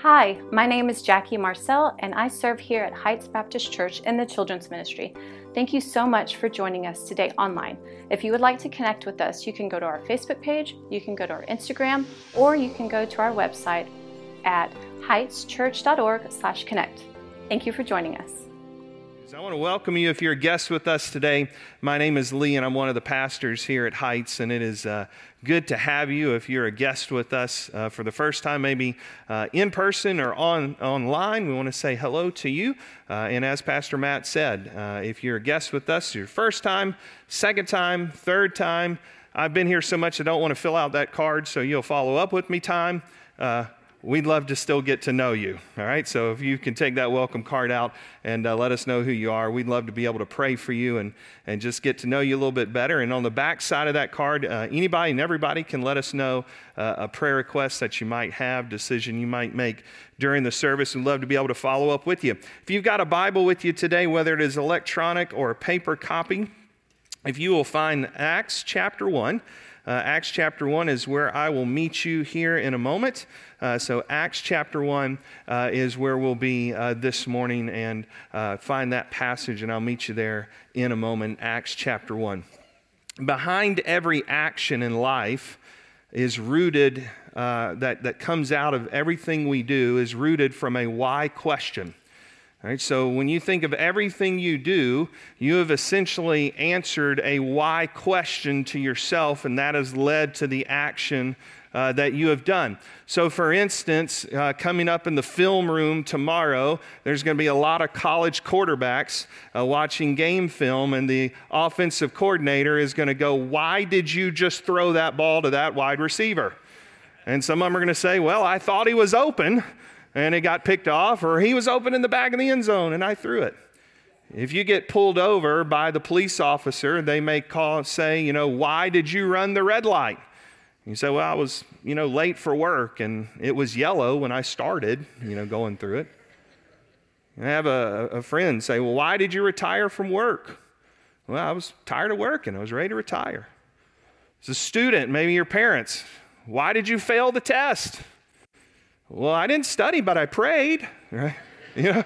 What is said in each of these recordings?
Hi, my name is Jackie Marcel, and I serve here at Heights Baptist Church in the Children's Ministry. Thank you so much for joining us today online. If you would like to connect with us, you can go to our Facebook page, you can go to our Instagram, or you can go to our website at heightschurch.org/connect. Thank you for joining us. I want to welcome you if you're a guest with us today. My name is Lee, and I'm one of the pastors here at Heights, and it is uh, good to have you if you're a guest with us uh, for the first time, maybe uh, in person or on online. We want to say hello to you. Uh, and as Pastor Matt said, uh, if you're a guest with us, your first time, second time, third time, I've been here so much I don't want to fill out that card, so you'll follow up with me time. We'd love to still get to know you. All right, so if you can take that welcome card out and uh, let us know who you are, we'd love to be able to pray for you and, and just get to know you a little bit better. And on the back side of that card, uh, anybody and everybody can let us know uh, a prayer request that you might have, decision you might make during the service. We'd love to be able to follow up with you. If you've got a Bible with you today, whether it is electronic or a paper copy, if you will find Acts chapter 1, uh, Acts chapter 1 is where I will meet you here in a moment. Uh, so, Acts chapter 1 uh, is where we'll be uh, this morning and uh, find that passage, and I'll meet you there in a moment. Acts chapter 1. Behind every action in life is rooted, uh, that, that comes out of everything we do, is rooted from a why question. Right, so when you think of everything you do, you have essentially answered a why question to yourself, and that has led to the action uh, that you have done. So, for instance, uh, coming up in the film room tomorrow, there's going to be a lot of college quarterbacks uh, watching game film, and the offensive coordinator is going to go, Why did you just throw that ball to that wide receiver? And some of them are going to say, Well, I thought he was open and it got picked off, or he was open in the back of the end zone and I threw it. If you get pulled over by the police officer, they may call, say, you know, why did you run the red light? You say, well, I was, you know, late for work and it was yellow when I started, you know, going through it. I have a, a friend say, well, why did you retire from work? Well, I was tired of working. I was ready to retire. As a student, maybe your parents, why did you fail the test? Well, I didn't study, but I prayed, right? You know,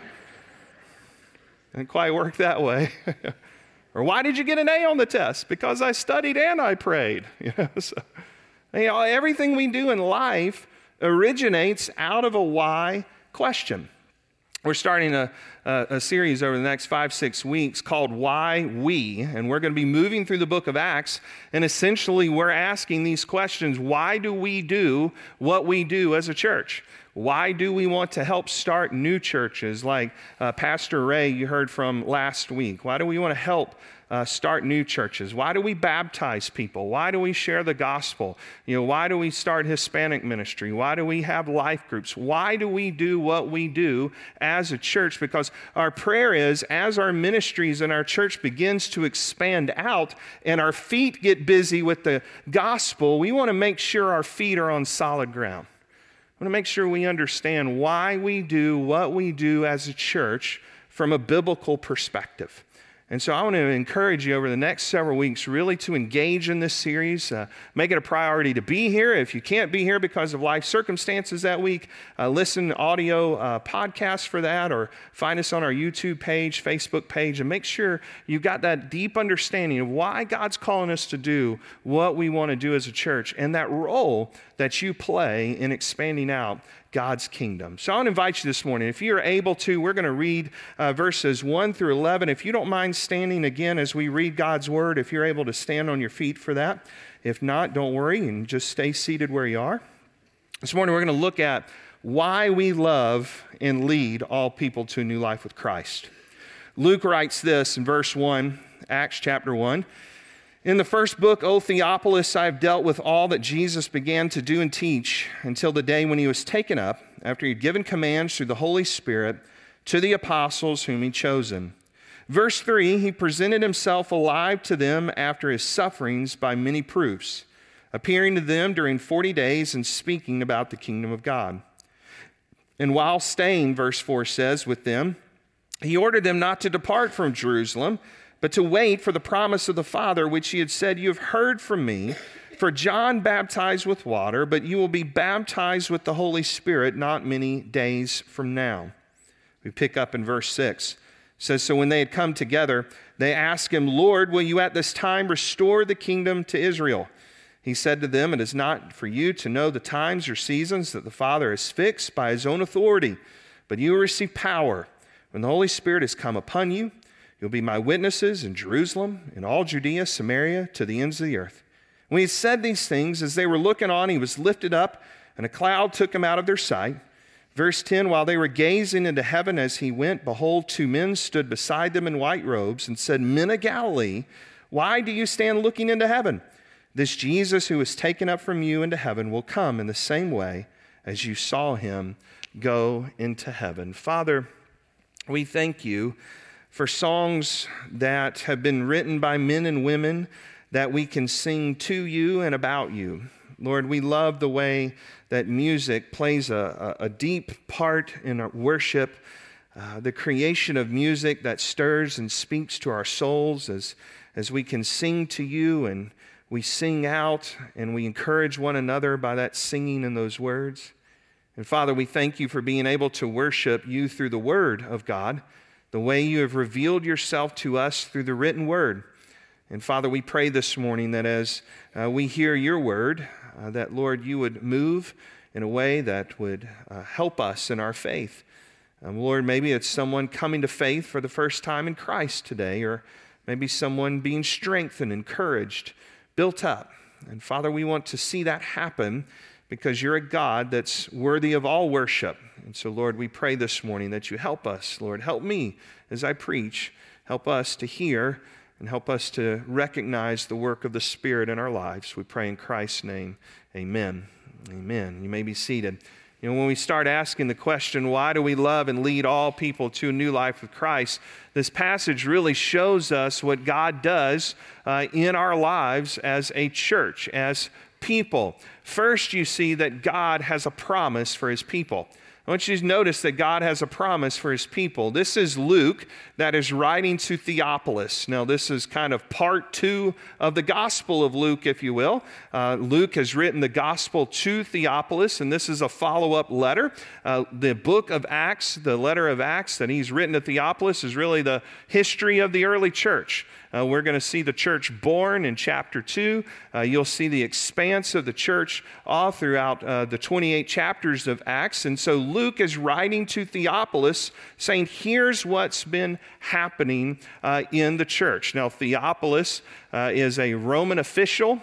didn't quite work that way. or why did you get an A on the test? Because I studied and I prayed. You know, so, you know, everything we do in life originates out of a why question. We're starting a, a, a, series over the next five, six weeks called Why We, and we're going to be moving through the book of Acts. And essentially, we're asking these questions Why do we do what we do as a church? Why do we want to help start new churches like uh, Pastor Ray you heard from last week? Why do we want to help uh, start new churches? Why do we baptize people? Why do we share the gospel? You know, why do we start Hispanic ministry? Why do we have life groups? Why do we do what we do as a church? Because our prayer is as our ministries and our church begins to expand out and our feet get busy with the gospel, we want to make sure our feet are on solid ground. I want to make sure we understand why we do what we do as a church from a biblical perspective. And so I want to encourage you over the next several weeks really to engage in this series. Uh, make it a priority to be here. If you can't be here because of life circumstances that week, uh, listen to audio uh, podcasts for that or find us on our YouTube page, Facebook page, and make sure you've got that deep understanding of why God's calling us to do what we want to do as a church and that role that you play in expanding out God's kingdom. So I want to invite you this morning, if you're able to, we're going to read uh, verses 1 through 11. If you don't mind standing again as we read God's word, if you're able to stand on your feet for that. If not, don't worry and just stay seated where you are. This morning, we're going to look at why we love and lead all people to a new life with Christ. Luke writes this in verse 1, Acts chapter 1. In the first book, O Theophilus, I have dealt with all that Jesus began to do and teach until the day when he was taken up, after he had given commands through the Holy Spirit to the apostles whom he chosen. Verse 3 He presented himself alive to them after his sufferings by many proofs, appearing to them during 40 days and speaking about the kingdom of God. And while staying, verse 4 says, with them, he ordered them not to depart from Jerusalem but to wait for the promise of the Father, which he had said, You have heard from me. For John baptized with water, but you will be baptized with the Holy Spirit not many days from now. We pick up in verse 6. It says, So when they had come together, they asked him, Lord, will you at this time restore the kingdom to Israel? He said to them, It is not for you to know the times or seasons that the Father has fixed by his own authority, but you will receive power when the Holy Spirit has come upon you. You'll be my witnesses in Jerusalem, in all Judea, Samaria, to the ends of the earth. When he said these things, as they were looking on, he was lifted up, and a cloud took him out of their sight. Verse 10 While they were gazing into heaven as he went, behold, two men stood beside them in white robes and said, Men of Galilee, why do you stand looking into heaven? This Jesus who was taken up from you into heaven will come in the same way as you saw him go into heaven. Father, we thank you for songs that have been written by men and women that we can sing to you and about you. Lord, we love the way that music plays a, a, deep part in our worship, uh, the creation of music that stirs and speaks to our souls as, as we can sing to you and we sing out and we encourage one another by that singing and those words. And Father, we thank you for being able to worship you through the Word of God, the way you have revealed yourself to us through the written Word. And Father, we pray this morning that as uh, we hear your Word, uh, that Lord, you would move in a way that would uh, help us in our faith. Um, Lord, maybe it's someone coming to faith for the first time in Christ today, or maybe someone being strengthened, encouraged built up. And Father, we want to see that happen because you're a God that's worthy of all worship. And so, Lord, we pray this morning that you help us. Lord, help me as I preach. Help us to hear and help us to recognize the work of the Spirit in our lives. We pray in Christ's name. Amen. Amen. You may be seated. You know, when we start asking the question, why do we love and lead all people to a new life with Christ? This passage really shows us what God does uh, in our lives as a church, as people. First, you see that God has a promise for his people. I want you to notice that God has a promise for his people. This is Luke that is writing to Theophilus. Now, this is kind of part two of the Gospel of Luke, if you will. Uh, Luke has written the Gospel to Theophilus, and this is a follow up letter. Uh, the book of Acts, the letter of Acts that he's written to Theophilus, is really the history of the early church. Uh, we're going to see the church born in chapter 2. Uh, you'll see the expanse of the church all throughout uh, the 28 chapters of Acts. And so Luke is writing to Theophilus saying, here's what's been happening uh, in the church. Now, Theophilus uh, is a Roman official.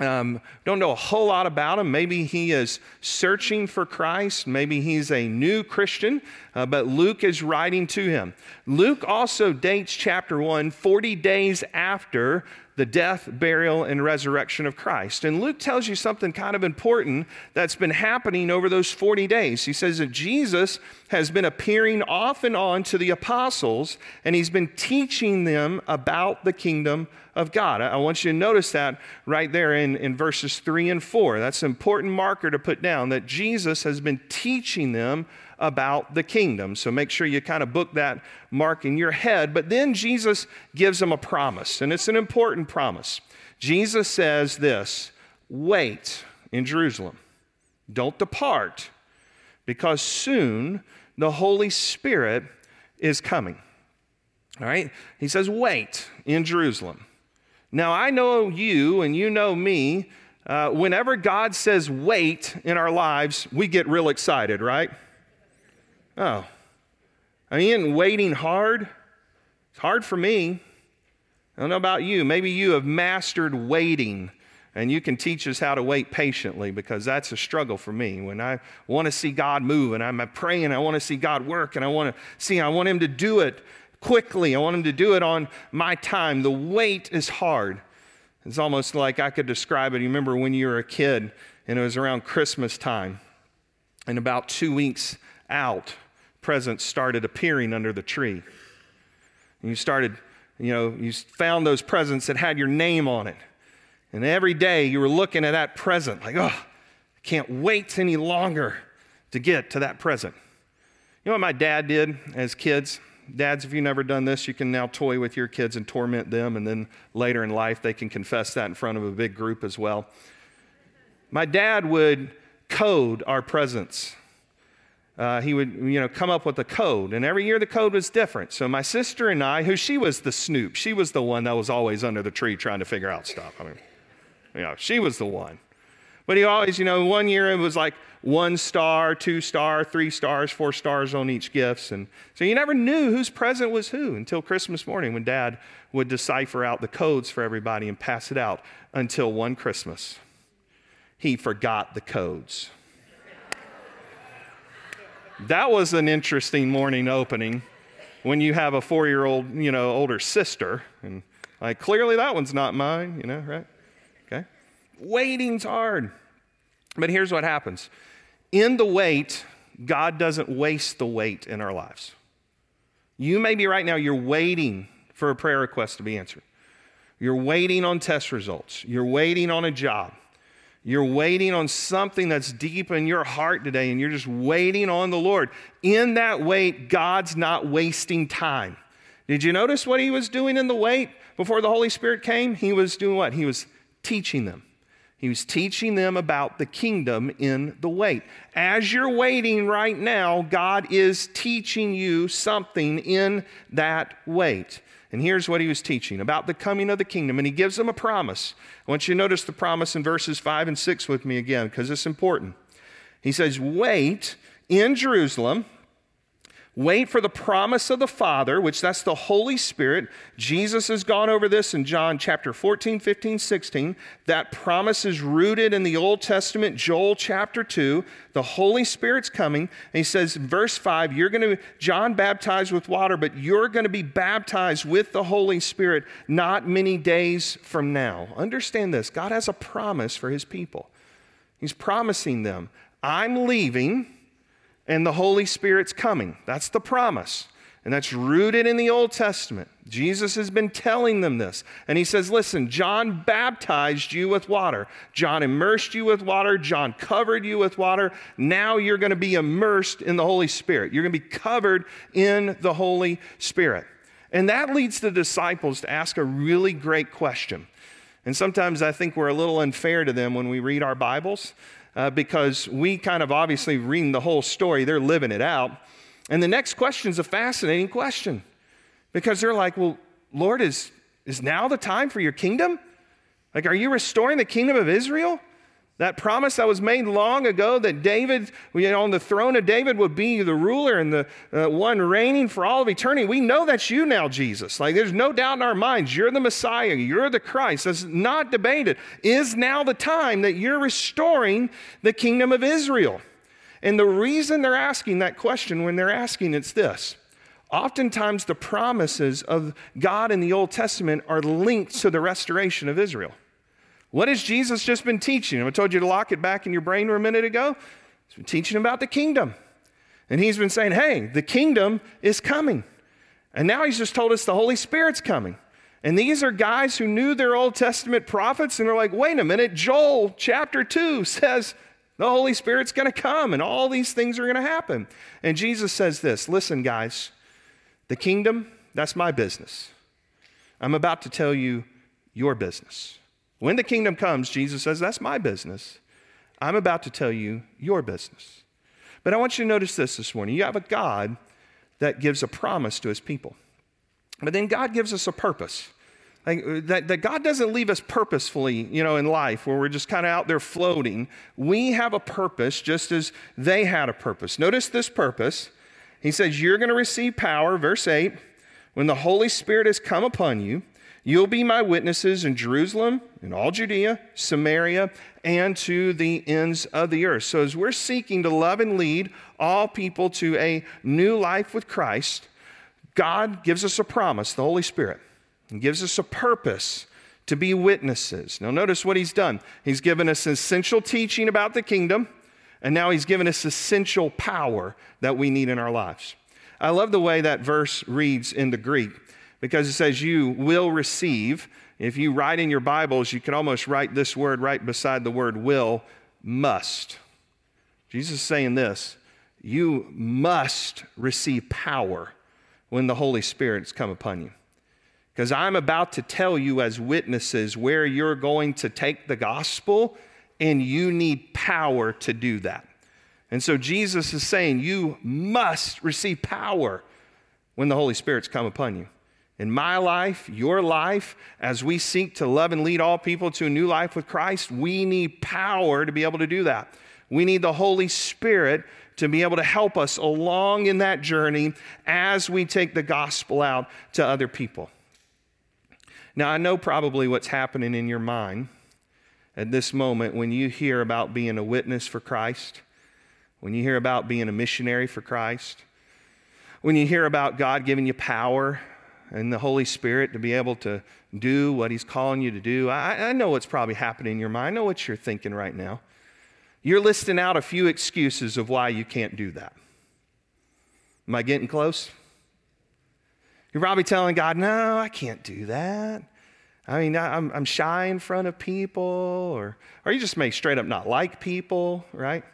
Um, don't know a whole lot about him. Maybe he is searching for Christ. Maybe he's a new Christian, uh, but Luke is writing to him. Luke also dates chapter 1 40 days after the death, burial, and resurrection of Christ. And Luke tells you something kind of important that's been happening over those 40 days. He says that Jesus has been appearing off and on to the apostles, and he's been teaching them about the kingdom of God. I want you to notice that right there in, in verses 3 and 4. That's an important marker to put down that Jesus has been teaching them about the kingdom. So make sure you kind of book that mark in your head. But then Jesus gives them a promise, and it's an important promise. Jesus says this wait in Jerusalem, don't depart, because soon the Holy Spirit is coming. All right? He says, wait in Jerusalem. Now, I know you and you know me. Uh, whenever God says wait in our lives, we get real excited, right? Oh, I mean, waiting hard. It's hard for me. I don't know about you. Maybe you have mastered waiting and you can teach us how to wait patiently because that's a struggle for me. When I want to see God move and I'm praying, I want to see God work and I want to see, I want Him to do it quickly. I want Him to do it on my time. The wait is hard. It's almost like I could describe it. You remember when you were a kid and it was around Christmas time, and about two weeks out, presents started appearing under the tree. And you started, you know, you found those presents that had your name on it. And every day you were looking at that present like, oh, I can't wait any longer to get to that present. You know what my dad did as kids? dads, if you've never done this, you can now toy with your kids and torment them, and then later in life, they can confess that in front of a big group as well. My dad would code our presents. Uh, he would, you know, come up with a code, and every year the code was different. So my sister and I, who she was the snoop, she was the one that was always under the tree trying to figure out stuff. I mean, you know, she was the one. But he always, you know, one year it was like one star, two star, three stars, four stars on each gifts. And so you never knew whose present was who until Christmas morning when dad would decipher out the codes for everybody and pass it out until one Christmas. He forgot the codes. That was an interesting morning opening when you have a four year old, you know, older sister. And like, clearly that one's not mine, you know, right? Okay. Waiting's hard. But here's what happens in the wait, God doesn't waste the wait in our lives. You may be right now, you're waiting for a prayer request to be answered. You're waiting on test results. You're waiting on a job. You're waiting on something that's deep in your heart today, and you're just waiting on the Lord. In that wait, God's not wasting time. Did you notice what he was doing in the wait before the Holy Spirit came? He was doing what? He was teaching them. He was teaching them about the kingdom in the wait. As you're waiting right now, God is teaching you something in that wait. And here's what he was teaching about the coming of the kingdom. And he gives them a promise. I want you to notice the promise in verses 5 and 6 with me again, because it's important. He says, Wait in Jerusalem Wait for the promise of the Father, which that's the Holy Spirit. Jesus has gone over this in John chapter 14, 15, 16. That promise is rooted in the Old Testament, Joel chapter 2. The Holy Spirit's coming. And he says, verse 5, you're going to, John baptized with water, but you're going to be baptized with the Holy Spirit not many days from now. Understand this God has a promise for his people. He's promising them, I'm leaving and the Holy Spirit's coming. That's the promise. And that's rooted in the Old Testament. Jesus has been telling them this. And he says, Listen, John baptized you with water. John immersed you with water. John covered you with water. Now you're going to be immersed in the Holy Spirit. You're going to be covered in the Holy Spirit. And that leads the disciples to ask a really great question. And sometimes I think we're a little unfair to them when we read our Bibles uh, because we kind of obviously reading the whole story, they're living it out. And the next question is a fascinating question because they're like, well, Lord, is, is now the time for your kingdom? Like, are you restoring the kingdom of Israel? That promise that was made long ago that David, you know, on the throne of David would be the ruler and the uh, one reigning for all of eternity. We know that's you now, Jesus. Like there's no doubt in our minds. You're the Messiah. You're the Christ. That's not debated. Is now the time that you're restoring the kingdom of Israel? And the reason they're asking that question when they're asking it's this. Oftentimes, the promises of God in the Old Testament are linked to the restoration of Israel. What has Jesus just been teaching? I told you to lock it back in your brain a minute ago. He's been teaching about the kingdom. And he's been saying, hey, the kingdom is coming. And now he's just told us the Holy Spirit's coming. And these are guys who knew their Old Testament prophets and they're like, wait a minute, Joel chapter 2 says the Holy Spirit's going to come and all these things are going to happen. And Jesus says this listen, guys, the kingdom, that's my business. I'm about to tell you your business. When the kingdom comes, Jesus says, That's my business. I'm about to tell you your business. But I want you to notice this this morning. You have a God that gives a promise to his people. But then God gives us a purpose. Like, uh, that, that God doesn't leave us purposefully, you know, in life where we're just kind of out there floating. We have a purpose just as they had a purpose. Notice this purpose. He says, You're going to receive power, verse 8, when the Holy Spirit has come upon you You'll be my witnesses in Jerusalem, in all Judea, Samaria, and to the ends of the earth. So, as we're seeking to love and lead all people to a new life with Christ, God gives us a promise, the Holy Spirit, and gives us a purpose to be witnesses. Now, notice what He's done. He's given us essential teaching about the kingdom, and now He's given us essential power that we need in our lives. I love the way that verse reads in the Greek because it says you will receive. If you write in your Bibles, you can almost write this word right beside the word will, must. Jesus is saying this you must receive power when the Holy Spirit's come upon you. Because I'm about to tell you as witnesses where you're going to take the gospel, and you need power to do that. And so Jesus is saying, You must receive power when the Holy Spirit's come upon you. In my life, your life, as we seek to love and lead all people to a new life with Christ, we need power to be able to do that. We need the Holy Spirit to be able to help us along in that journey as we take the gospel out to other people. Now, I know probably what's happening in your mind at this moment when you hear about being a witness for Christ, when you hear about being a missionary for Christ, when you hear about God giving you power and the Holy Spirit to be able to do what He's calling you to do. I, I, know what's probably happening in your mind. I know what you're thinking right now. You're listing out a few excuses of why you can't do that. Am I getting close? You're probably telling God, no, I can't do that. I mean, I'm, I'm shy in front of people, or, or you just may straight up not like people, right?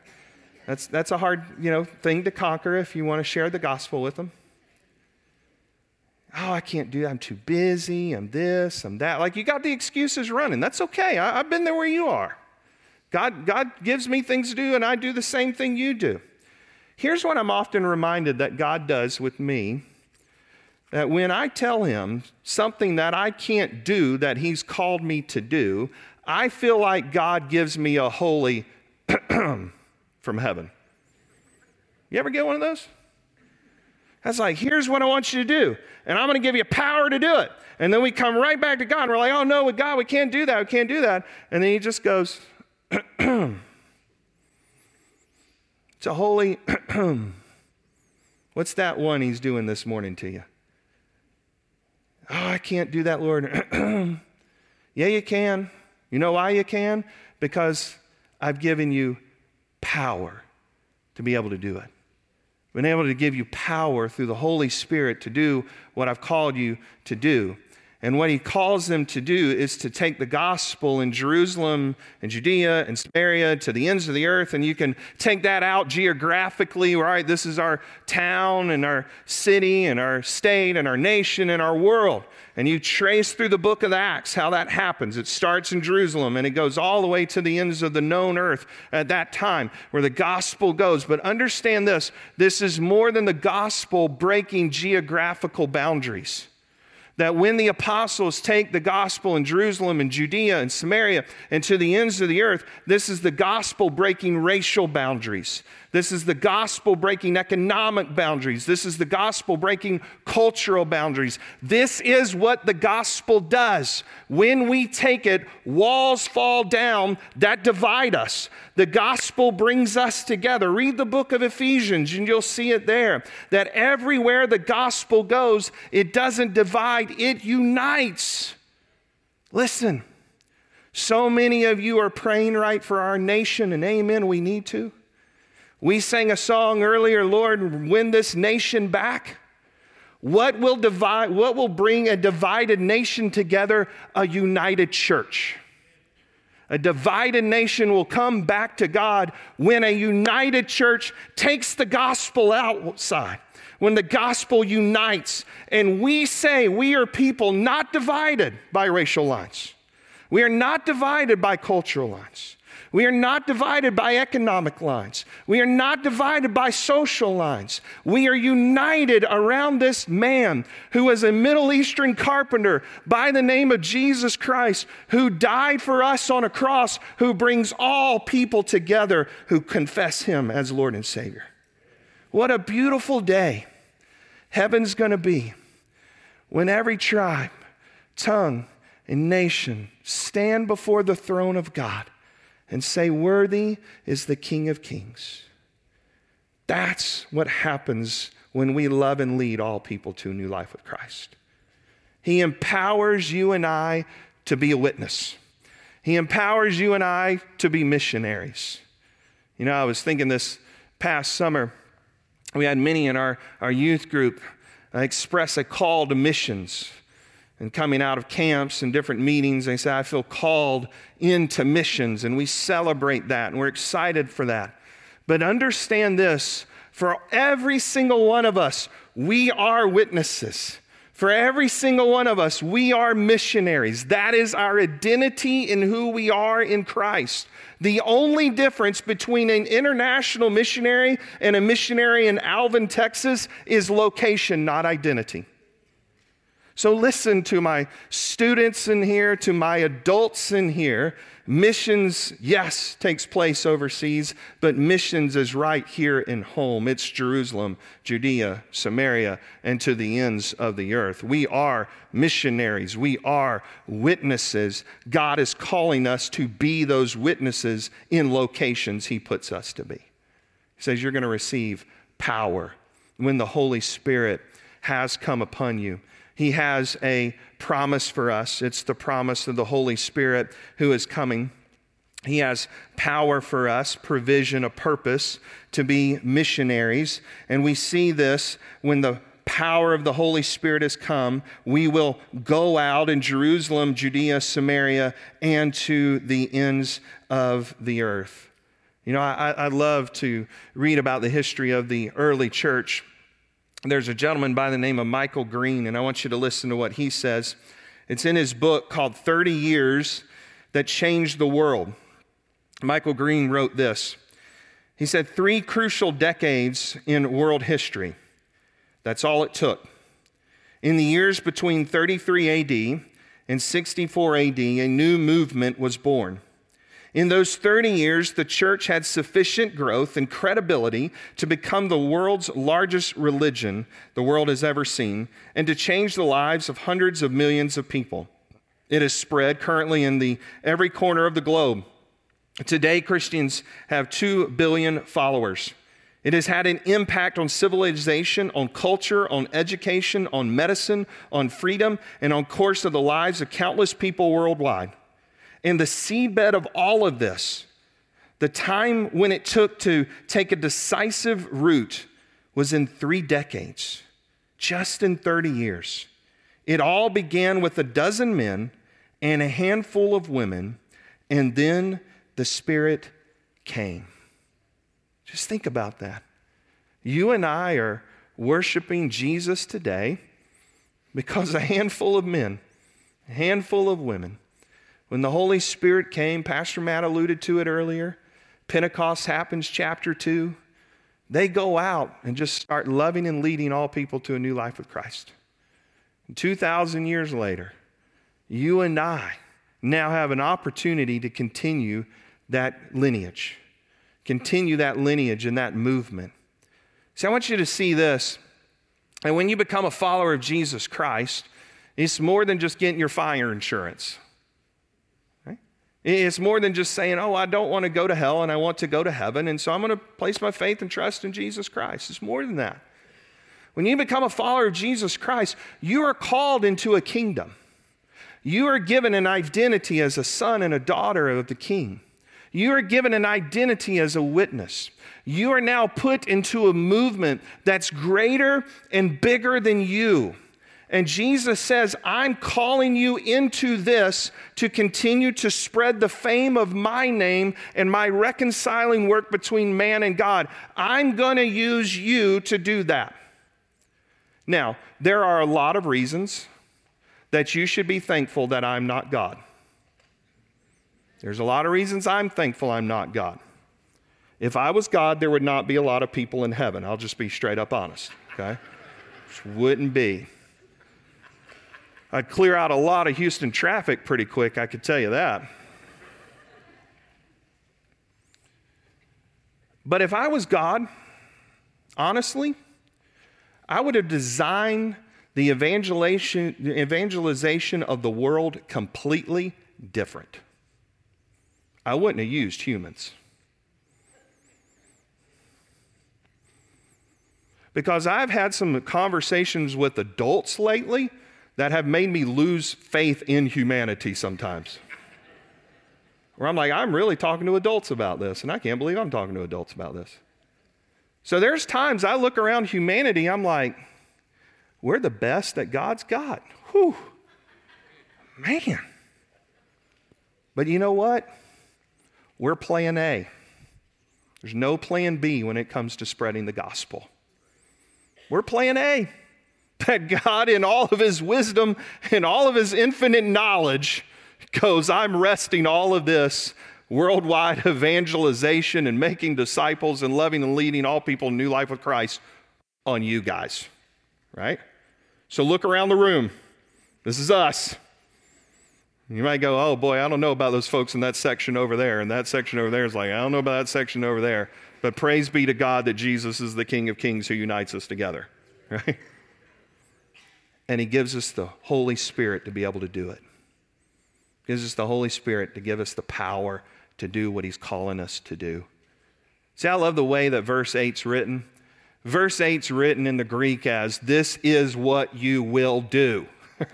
That's, that's a hard you know, thing to conquer if you want to share the gospel with them. Oh, I can't do that. I'm too busy. I'm this, I'm that. Like you got the excuses running. That's okay. I, I've been there where you are. God, God gives me things to do, and I do the same thing you do. Here's what I'm often reminded that God does with me that when I tell him something that I can't do that he's called me to do, I feel like God gives me a holy from heaven. You ever get one of those? That's like, here's what I want you to do, and I'm going to give you power to do it. And then we come right back to God, and we're like, oh no, with God, we can't do that, we can't do that. And then he just goes, it's a holy, what's that one he's doing this morning to you? Oh, I can't do that, Lord. yeah, you can. You know why you can? Because I've given you power to be able to do it. Been able to give you power through the Holy Spirit to do what I've called you to do. And what he calls them to do is to take the gospel in Jerusalem and Judea and Samaria to the ends of the earth. And you can take that out geographically, right? This is our town and our city and our state and our nation and our world. And you trace through the book of Acts how that happens. It starts in Jerusalem and it goes all the way to the ends of the known earth at that time where the gospel goes. But understand this this is more than the gospel breaking geographical boundaries that when the apostles take the gospel in Jerusalem and Judea and Samaria and to the ends of the earth, this is the gospel breaking racial boundaries. This is the gospel breaking economic boundaries. This is the gospel breaking cultural boundaries. This is what the gospel does. When we take it, walls fall down that divide us. The gospel brings us together. Read the book of Ephesians and you'll see it there that everywhere the gospel goes, it doesn't divide, it unites. Listen, so many of you are praying right for our nation, and amen, we need to. We sang a song earlier, Lord, win this nation back. What will divide what will bring a divided nation together? A united church. A divided nation will come back to God when a united church takes the gospel outside. When the gospel unites and we say we are people not divided by racial lines. We are not divided by cultural lines. We are not divided by economic lines. We are not divided by social lines. We are united around this man who was a Middle Eastern carpenter by the name of Jesus Christ, who died for us on a cross, who brings all people together who confess him as Lord and Savior. What a beautiful day heaven's going to be when every tribe, tongue, and nation stand before the throne of God and say, Worthy is the King of Kings. That's what happens when we love and lead all people to a new life with Christ. He empowers you and I to be a witness. He empowers you and I to be missionaries. You know, I was thinking this past summer, we had many in our, our youth group express a call to missions and coming out of camps and different meetings, they say, I feel called into missions, and we celebrate that, and we're excited for that. But understand this For every single one of us, we are witnesses. For every single one of us, we are missionaries. That is our identity in who we are in Christ. The only difference between an international missionary and a missionary in Alvin, Texas is location, not identity. So listen to my students in here, to my adults in here. Missions, yes, takes place overseas, but missions is right here in home. It's Jerusalem, Judea, Samaria, and to the ends of the earth. We are missionaries. We are witnesses. God is calling us to be those witnesses in locations He puts us to be. He says, You're going to receive power when the Holy Spirit has come upon you. He has a promise for us. It's the promise of the Holy Spirit who is coming. He has power for us, provision, a purpose to be missionaries. And we see this when the power of the Holy Spirit has come. We will go out in Jerusalem, Judea, Samaria, and to the ends of the earth. You know, I, I love to read about the history of the early church there's a gentleman by the name of Michael Green, and I want you to listen to what he says. It's in his book called 30 Years That Changed the World. Michael Green wrote this. He said, Three crucial decades in world history. That's all it took. In the years between 33 AD and 64 AD, a new movement was born. In those 30 years, the church had sufficient growth and credibility to become the world's largest religion the world has ever seen and to change the lives of hundreds of millions of people. It is spread currently in the every corner of the globe. Today, Christians have 2 billion followers. It has had an impact on civilization, on culture, on education, on medicine, on freedom, and on course of the lives of countless people worldwide. And the seedbed of all of this, the time when it took to take a decisive root, was in three decades, just in 30 years. It all began with a dozen men and a handful of women, and then the Spirit came. Just think about that. You and I are worshiping Jesus today because a handful of men, a handful of women, when the Holy Spirit came, Pastor Matt alluded to it earlier, Pentecost happens, chapter 2. They go out and just start loving and leading all people to a new life with Christ. 2,000 years later, you and I now have an opportunity to continue that lineage, continue that lineage and that movement. See, I want you to see this. And when you become a follower of Jesus Christ, it's more than just getting your fire insurance. It's more than just saying, oh, I don't want to go to hell and I want to go to heaven, and so I'm going to place my faith and trust in Jesus Christ. It's more than that. When you become a follower of Jesus Christ, you are called into a kingdom. You are given an identity as a son and a daughter of the king. You are given an identity as a witness. You are now put into a movement that's greater and bigger than you. And Jesus says, I'm calling you into this to continue to spread the fame of my name and my reconciling work between man and God. I'm going to use you to do that. Now, there are a lot of reasons that you should be thankful that I'm not God. There's a lot of reasons I'm thankful I'm not God. If I was God, there would not be a lot of people in heaven. I'll just be straight up honest, okay? Just wouldn't be. I'd clear out a lot of Houston traffic pretty quick, I could tell you that. But if I was God, honestly, I would have designed the evangelization, of the world completely different. I wouldn't have used humans. Because I've had some conversations with adults lately that have made me lose faith in humanity sometimes. Where I'm like, I'm really talking to adults about this, and I can't believe I'm talking to adults about this. So there's times I look around humanity, I'm like, we're the best that God's got. Whew. Man. But you know what? We're playing A. There's no plan B when it comes to spreading the gospel. We're plan A. That God, in all of his wisdom and all of his infinite knowledge, goes, I'm resting all of this worldwide evangelization and making disciples and loving and leading all people in new life with Christ on you guys, right? So look around the room. This is us. You might go, oh boy, I don't know about those folks in that section over there. And that section over there is like, I don't know about that section over there. But praise be to God that Jesus is the King of Kings who unites us together, right? And He gives us the Holy Spirit to be able to do it. He Gives us the Holy Spirit to give us the power to do what He's calling us to do. See, I love the way that verse 8's written. Verse 8's written in the Greek as, This is what you will do.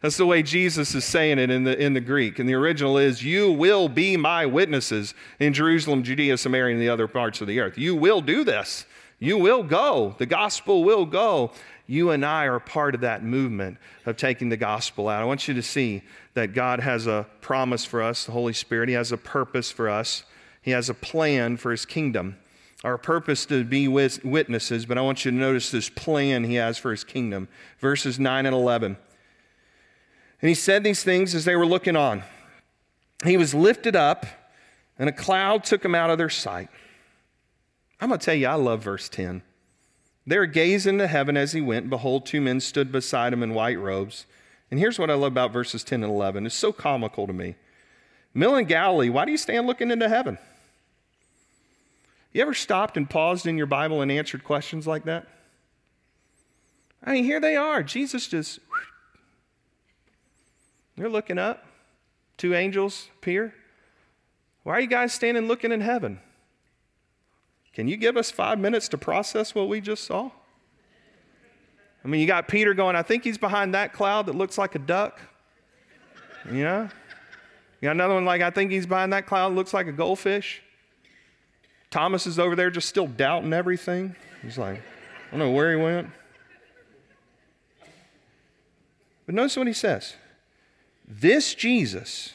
That's the way Jesus is saying it in the, in the Greek. And the original is, You will be my witnesses in Jerusalem, Judea, Samaria, and the other parts of the earth. You will do this. You will go. The gospel will go. You and I are part of that movement of taking the gospel out. I want you to see that God has a promise for us, the Holy Spirit. He has a purpose for us, He has a plan for His kingdom. Our purpose to be witnesses, but I want you to notice this plan He has for His kingdom. Verses 9 and 11. And He said these things as they were looking on. He was lifted up, and a cloud took Him out of their sight. I'm going to tell you, I love verse 10. They were gazing to heaven as he went. Behold, two men stood beside him in white robes. And here's what I love about verses 10 and 11. It's so comical to me. Mill and Galilee, why do you stand looking into heaven? You ever stopped and paused in your Bible and answered questions like that? I mean, here they are. Jesus just, they're looking up. Two angels appear. Why are you guys standing looking in heaven? Can you give us five minutes to process what we just saw? I mean, you got Peter going, I think he's behind that cloud that looks like a duck. You know? You got another one like, I think he's behind that cloud that looks like a goldfish. Thomas is over there just still doubting everything. He's like, I don't know where he went. But notice what he says This Jesus,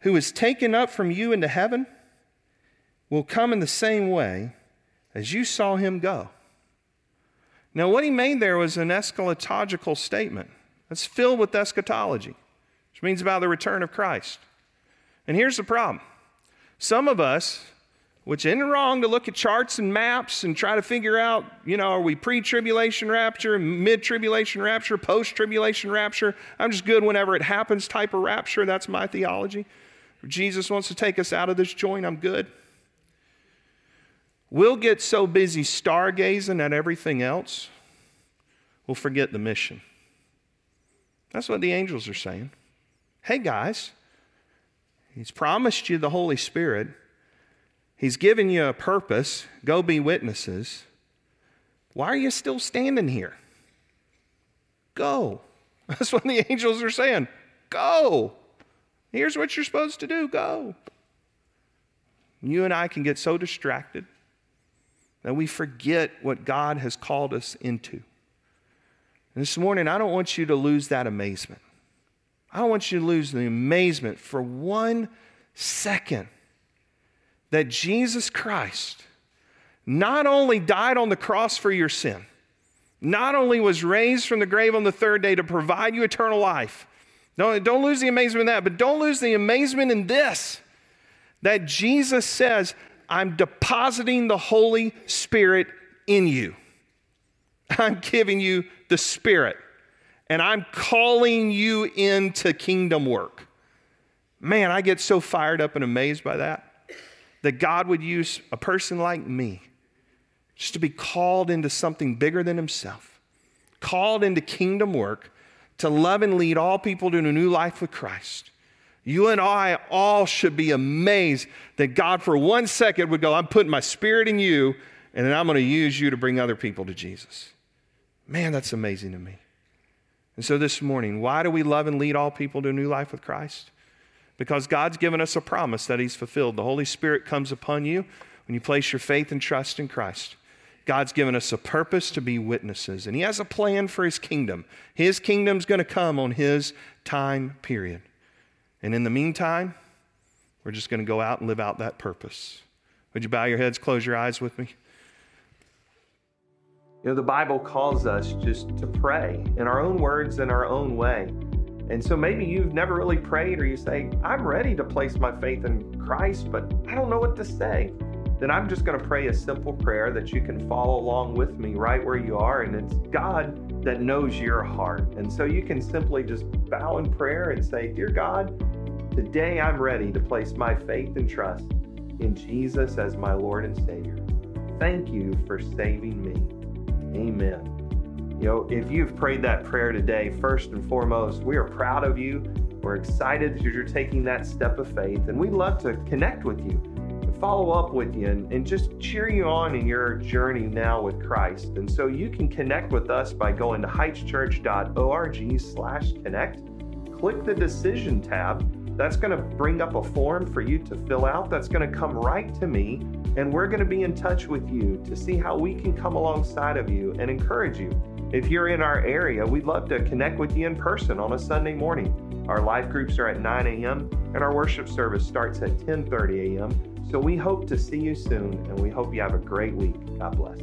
who is taken up from you into heaven, will come in the same way as you saw him go. Now, what he made there was an eschatological statement that's filled with eschatology, which means about the return of Christ. And here's the problem some of us, which isn't wrong to look at charts and maps and try to figure out, you know, are we pre tribulation rapture, mid tribulation rapture, post tribulation rapture? I'm just good whenever it happens type of rapture. That's my theology. If Jesus wants to take us out of this joint, I'm good. We'll get so busy stargazing at everything else, we'll forget the mission. That's what the angels are saying. Hey, guys, He's promised you the Holy Spirit, He's given you a purpose. Go be witnesses. Why are you still standing here? Go. That's what the angels are saying. Go. Here's what you're supposed to do go. You and I can get so distracted that we forget what God has called us into. And this morning, I don't want you to lose that amazement. I don't want you to lose the amazement for one second that Jesus Christ not only died on the cross for your sin, not only was raised from the grave on the third day to provide you eternal life. Don't, don't lose the amazement in that, but don't lose the amazement in this that Jesus says, I'm depositing the Holy Spirit in you. I'm giving you the Spirit, and I'm calling you into kingdom work. Man, I get so fired up and amazed by that. That God would use a person like me just to be called into something bigger than himself, called into kingdom work to love and lead all people to a new life with Christ. You and I all should be amazed that God, for one second, would go, I'm putting my spirit in you, and then I'm going to use you to bring other people to Jesus. Man, that's amazing to me. And so this morning, why do we love and lead all people to a new life with Christ? Because God's given us a promise that He's fulfilled. The Holy Spirit comes upon you when you place your faith and trust in Christ. God's given us a purpose to be witnesses, and He has a plan for His kingdom. His kingdom's going to come on His time period. And in the meantime, we're just going to go out and live out that purpose Would you bow your heads, close your eyes with me? You know, the Bible calls us just to pray in our own words, in our own way. And so maybe you've never really prayed, or you say, I'm ready to place my faith in Christ, but I don't know what to say. Then I'm just going to pray a simple prayer that you can follow along with me right where you are. And it's God that knows your heart. And so you can simply just bow in prayer and say, Dear God, today I'm ready to place my faith and trust in Jesus as my Lord and Savior. Thank you for saving me. Amen. You know, if you've prayed that prayer today, first and foremost, we are proud of you. We're excited that you're taking that step of faith, and we'd love to connect with you follow up with you and, and just cheer you on in your journey now with Christ. And so you can connect with us by going to heightschurch.org slash connect. Click the decision tab that's going to bring up a form for you to fill out. That's going to come right to me, and we're going to be in touch with you to see how we can come alongside of you and encourage you. If you're in our area, we'd love to connect with you in person on a Sunday morning. Our life groups are at 9 a.m. and our worship service starts at 10:30 a.m. So we hope to see you soon and we hope you have a great week. God bless.